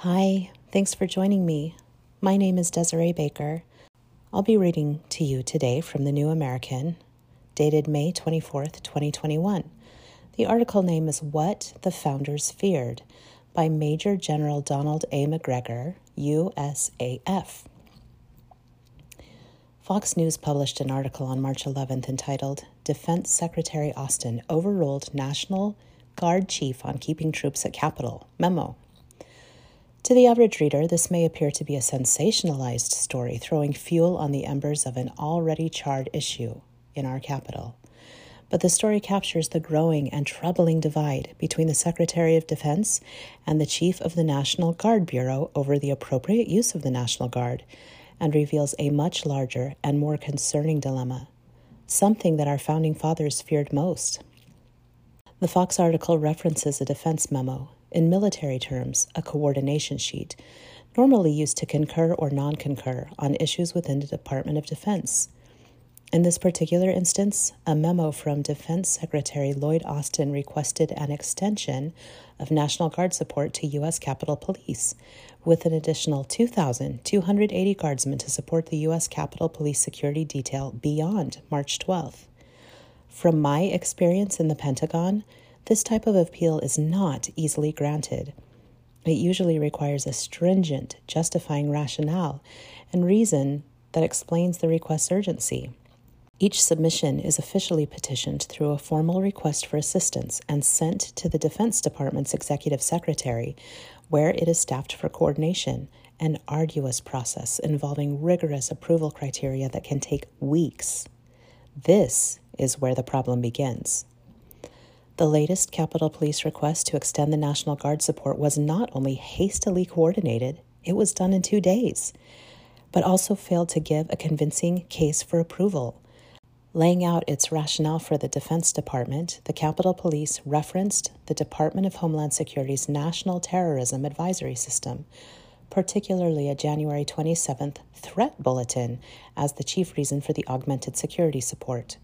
Hi, thanks for joining me. My name is Desiree Baker. I'll be reading to you today from the New American, dated May 24th, 2021. The article name is What the Founders Feared by Major General Donald A. McGregor, USAF. Fox News published an article on March 11th entitled Defense Secretary Austin Overruled National Guard Chief on Keeping Troops at Capitol. Memo. To the average reader, this may appear to be a sensationalized story throwing fuel on the embers of an already charred issue in our capital. But the story captures the growing and troubling divide between the Secretary of Defense and the Chief of the National Guard Bureau over the appropriate use of the National Guard and reveals a much larger and more concerning dilemma, something that our founding fathers feared most. The Fox article references a defense memo in military terms, a coordination sheet, normally used to concur or non concur on issues within the Department of Defense. In this particular instance, a memo from Defense Secretary Lloyd Austin requested an extension of National Guard support to U.S. Capitol Police, with an additional 2,280 guardsmen to support the U.S. Capitol Police security detail beyond March 12th. From my experience in the Pentagon, this type of appeal is not easily granted. It usually requires a stringent, justifying rationale and reason that explains the request's urgency. Each submission is officially petitioned through a formal request for assistance and sent to the Defense Department's executive secretary, where it is staffed for coordination, an arduous process involving rigorous approval criteria that can take weeks. This is where the problem begins. The latest Capitol Police request to extend the National Guard support was not only hastily coordinated, it was done in two days, but also failed to give a convincing case for approval. Laying out its rationale for the Defense Department, the Capitol Police referenced the Department of Homeland Security's National Terrorism Advisory System, particularly a January 27th threat bulletin, as the chief reason for the augmented security support.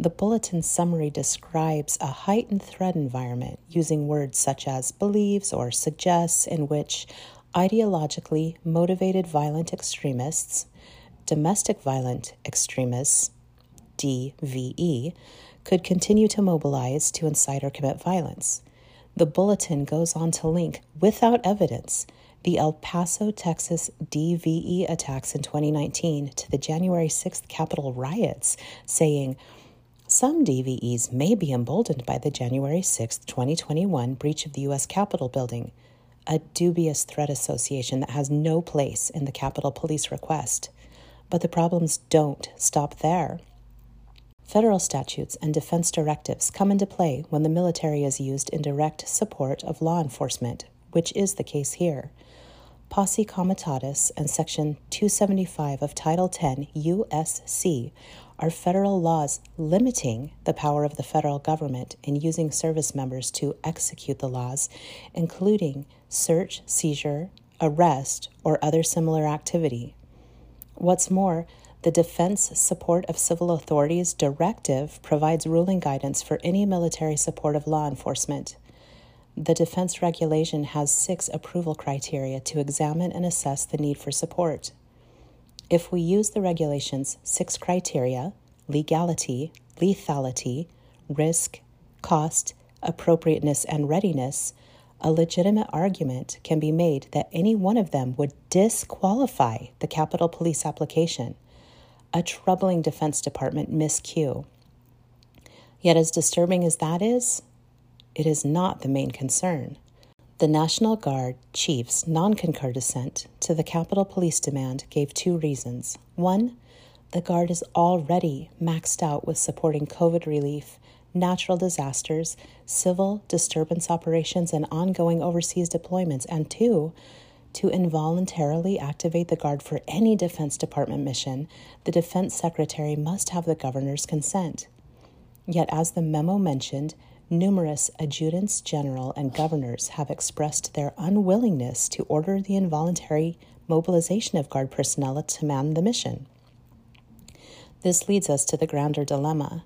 The bulletin summary describes a heightened threat environment using words such as believes or suggests, in which ideologically motivated violent extremists, domestic violent extremists, DVE, could continue to mobilize to incite or commit violence. The bulletin goes on to link, without evidence, the El Paso, Texas DVE attacks in 2019 to the January 6th Capitol riots, saying, some DVEs may be emboldened by the January 6, 2021 breach of the U.S. Capitol building, a dubious threat association that has no place in the Capitol Police request. But the problems don't stop there. Federal statutes and defense directives come into play when the military is used in direct support of law enforcement, which is the case here. Posse Comitatus and Section 275 of Title 10 USC are federal laws limiting the power of the federal government in using service members to execute the laws, including search, seizure, arrest, or other similar activity. What's more, the Defense Support of Civil Authorities Directive provides ruling guidance for any military support of law enforcement. The defense regulation has six approval criteria to examine and assess the need for support. If we use the regulation's six criteria legality, lethality, risk, cost, appropriateness, and readiness a legitimate argument can be made that any one of them would disqualify the Capitol Police application, a troubling Defense Department miscue. Yet, as disturbing as that is, it is not the main concern. The National Guard chief's non concur dissent to the Capitol Police demand gave two reasons. One, the Guard is already maxed out with supporting COVID relief, natural disasters, civil disturbance operations, and ongoing overseas deployments. And two, to involuntarily activate the Guard for any Defense Department mission, the Defense Secretary must have the Governor's consent. Yet, as the memo mentioned, numerous adjutants general and governors have expressed their unwillingness to order the involuntary mobilization of Guard personnel to man the mission. This leads us to the grander dilemma.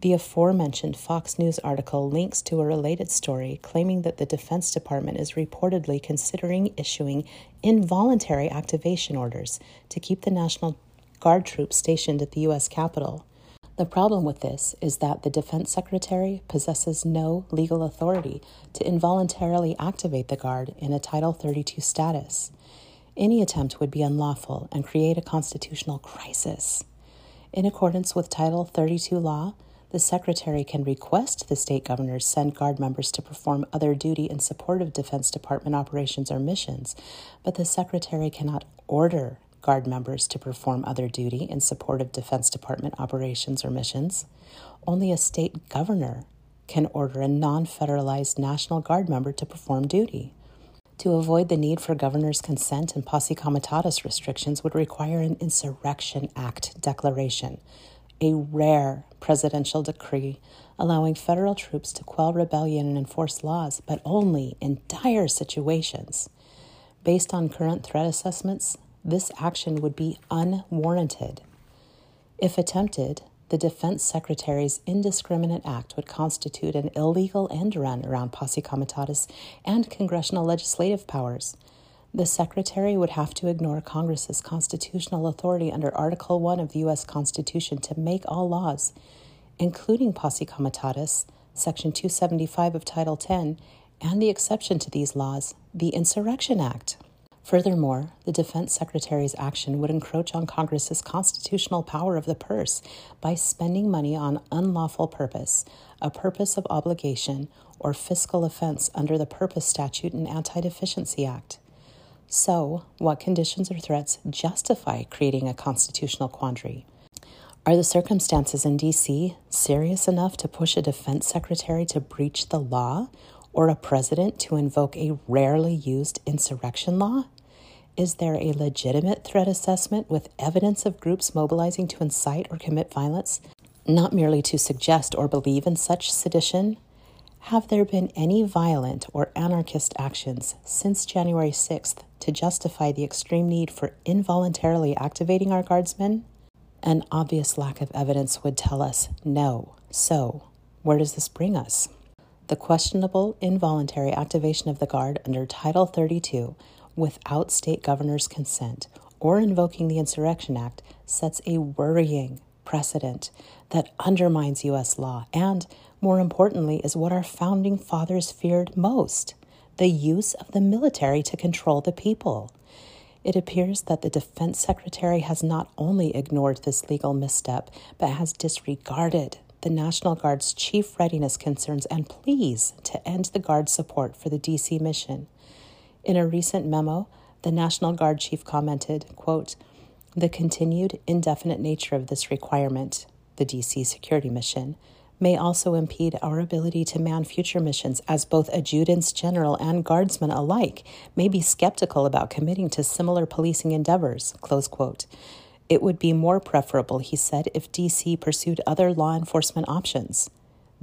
The aforementioned Fox News article links to a related story claiming that the Defense Department is reportedly considering issuing involuntary activation orders to keep the National Guard troops stationed at the U.S. Capitol. The problem with this is that the Defense Secretary possesses no legal authority to involuntarily activate the Guard in a Title 32 status. Any attempt would be unlawful and create a constitutional crisis. In accordance with Title 32 law, the Secretary can request the state governors send Guard members to perform other duty in support of Defense Department operations or missions, but the Secretary cannot order Guard members to perform other duty in support of Defense Department operations or missions. Only a state governor can order a non federalized National Guard member to perform duty. To avoid the need for governor's consent and posse comitatus restrictions would require an Insurrection Act declaration, a rare presidential decree allowing federal troops to quell rebellion and enforce laws, but only in dire situations. Based on current threat assessments, this action would be unwarranted. If attempted, the Defense Secretary's indiscriminate act would constitute an illegal end run around posse comitatus and congressional legislative powers the Secretary would have to ignore Congress's constitutional authority under Article 1 of the U.S. Constitution to make all laws, including posse comitatus, Section 275 of Title 10, and the exception to these laws, the Insurrection Act. Furthermore, the Defense Secretary's action would encroach on Congress's constitutional power of the purse by spending money on unlawful purpose, a purpose of obligation, or fiscal offense under the Purpose Statute and Anti Deficiency Act. So, what conditions or threats justify creating a constitutional quandary? Are the circumstances in DC serious enough to push a defense secretary to breach the law or a president to invoke a rarely used insurrection law? Is there a legitimate threat assessment with evidence of groups mobilizing to incite or commit violence, not merely to suggest or believe in such sedition? Have there been any violent or anarchist actions since January 6th to justify the extreme need for involuntarily activating our guardsmen? An obvious lack of evidence would tell us no. So, where does this bring us? The questionable involuntary activation of the Guard under Title 32 without state governor's consent or invoking the Insurrection Act sets a worrying precedent that undermines U.S. law and more importantly, is what our founding fathers feared most the use of the military to control the people. It appears that the Defense Secretary has not only ignored this legal misstep, but has disregarded the National Guard's chief readiness concerns and pleas to end the Guard's support for the DC mission. In a recent memo, the National Guard chief commented, quote, the continued indefinite nature of this requirement, the DC security mission, may also impede our ability to man future missions, as both adjutants general and guardsmen alike may be skeptical about committing to similar policing endeavors. Close quote. It would be more preferable, he said, if DC pursued other law enforcement options.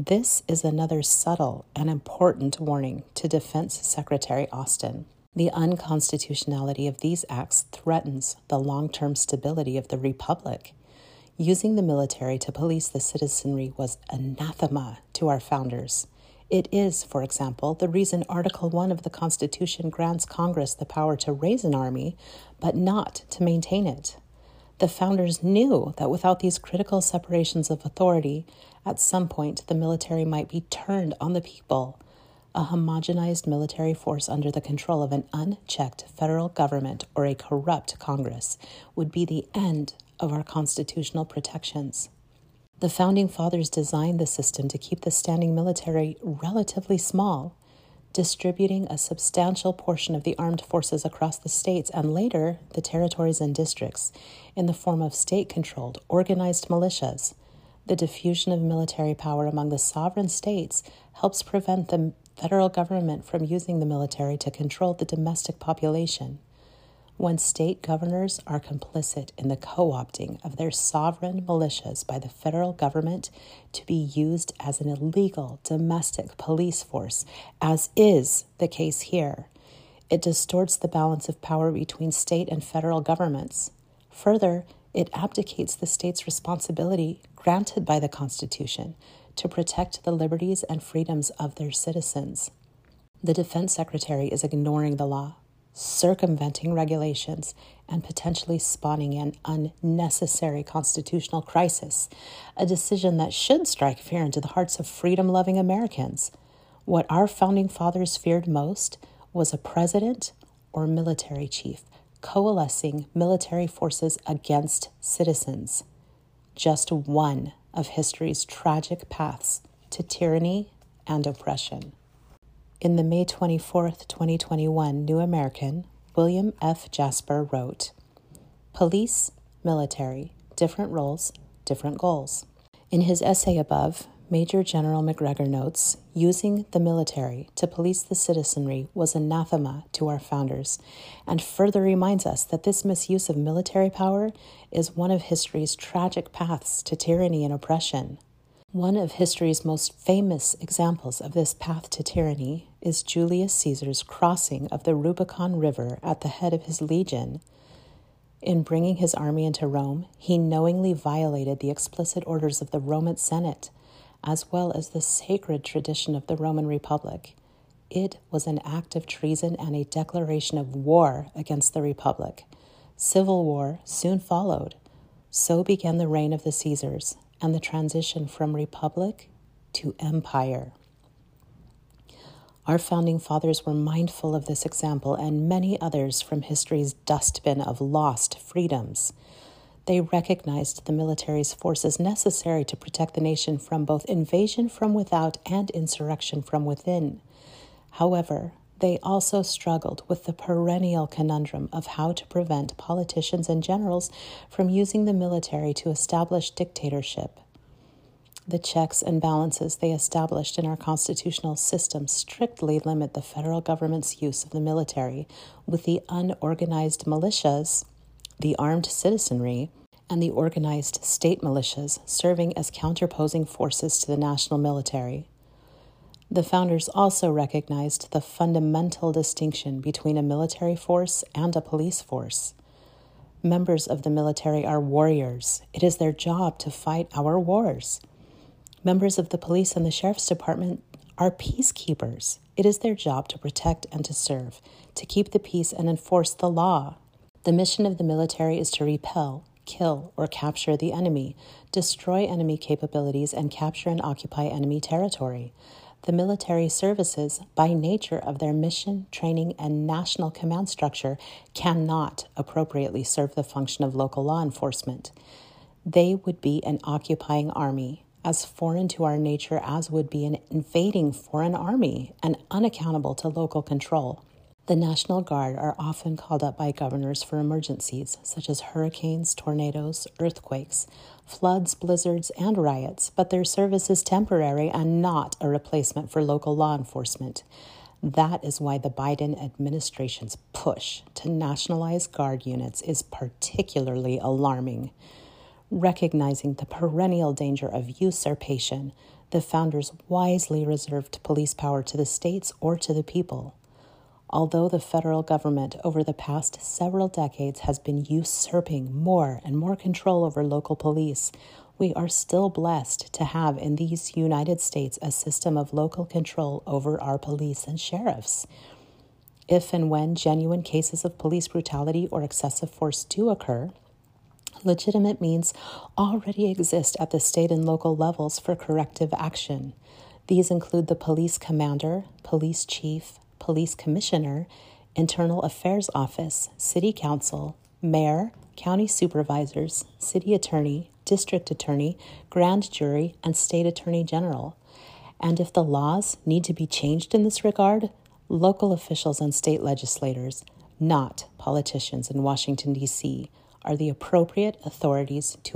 This is another subtle and important warning to Defense Secretary Austin. The unconstitutionality of these acts threatens the long term stability of the Republic using the military to police the citizenry was anathema to our founders. It is, for example, the reason Article 1 of the Constitution grants Congress the power to raise an army, but not to maintain it. The founders knew that without these critical separations of authority, at some point the military might be turned on the people. A homogenized military force under the control of an unchecked federal government or a corrupt Congress would be the end of our constitutional protections. The Founding Fathers designed the system to keep the standing military relatively small, distributing a substantial portion of the armed forces across the states and later the territories and districts in the form of state controlled, organized militias. The diffusion of military power among the sovereign states helps prevent the federal government from using the military to control the domestic population when state governors are complicit in the co opting of their sovereign militias by the federal government to be used as an illegal domestic police force, as is the case here. It distorts the balance of power between state and federal governments. Further, It abdicates the state's responsibility granted by the Constitution to protect the liberties and freedoms of their citizens. The Defense Secretary is ignoring the law, circumventing regulations, and potentially spawning an unnecessary constitutional crisis, a decision that should strike fear into the hearts of freedom loving Americans. What our founding fathers feared most was a president or military chief coalescing military forces against citizens. Just one of history's tragic paths to tyranny and oppression. In the May 24, 2021 New American, William F. Jasper wrote Police, military, different roles, different goals. In his essay above, Major General McGregor notes using the military to police the citizenry was anathema to our founders, and further reminds us that this misuse of military power is one of history's tragic paths to tyranny and oppression. One of history's most famous examples of this path to tyranny is Julius Caesar's crossing of the Rubicon River at the head of his legion. In bringing his army into Rome, he knowingly violated the explicit orders of the Roman Senate, as well as the sacred tradition of the Roman Republic. It was an act of treason and a declaration of war against the Republic. Civil war soon followed. So began the reign of the Caesars, and the transition from republic to empire. Our founding fathers were mindful of this example and many others from history's dustbin of lost freedoms. They recognized the military's forces necessary to protect the nation from both invasion from without and insurrection from within. However, they also struggled with the perennial conundrum of how to prevent politicians and generals from using the military to establish dictatorship. The checks and balances they established in our constitutional system strictly limit the federal government's use of the military, with the unorganized militias, the armed citizenry, and the organized state militias serving as counterposing forces to the national military. The founders also recognized the fundamental distinction between a military force and a police force. Members of the military are warriors. It is their job to fight our wars. Members of the police and the sheriff's department are peacekeepers. It is their job to protect and to serve, to keep the peace and enforce the law. The mission of the military is to repel, kill, or capture the enemy, destroy enemy capabilities, and capture and occupy enemy territory. The military services, by nature of their mission, training, and national command structure, cannot appropriately serve the function of local law enforcement. They would be an occupying army, as foreign to our nature as would be an invading foreign army, and unaccountable to local control. The National Guard are often called up by governors for emergencies such as hurricanes, tornadoes, earthquakes, floods, blizzards, and riots, but their service is temporary and not a replacement for local law enforcement. That is why the Biden administration's push to nationalize Guard units is particularly alarming. Recognizing the perennial danger of usurpation, the founders wisely reserved police power to the states or to the people. Although the federal government over the past several decades has been usurping more and more control over local police, we are still blessed to have in these United States a system of local control over our police and sheriffs. If and when genuine cases of police brutality or excessive force do occur, legitimate means already exist at the state and local levels for corrective action. These include the police commander, police chief, police commissioner, internal affairs office, city council, mayor, county supervisors, city attorney, district attorney, grand jury, and state attorney general. And if the laws need to be changed in this regard, local officials and state legislators, not politicians in Washington, D.C., are the appropriate authorities to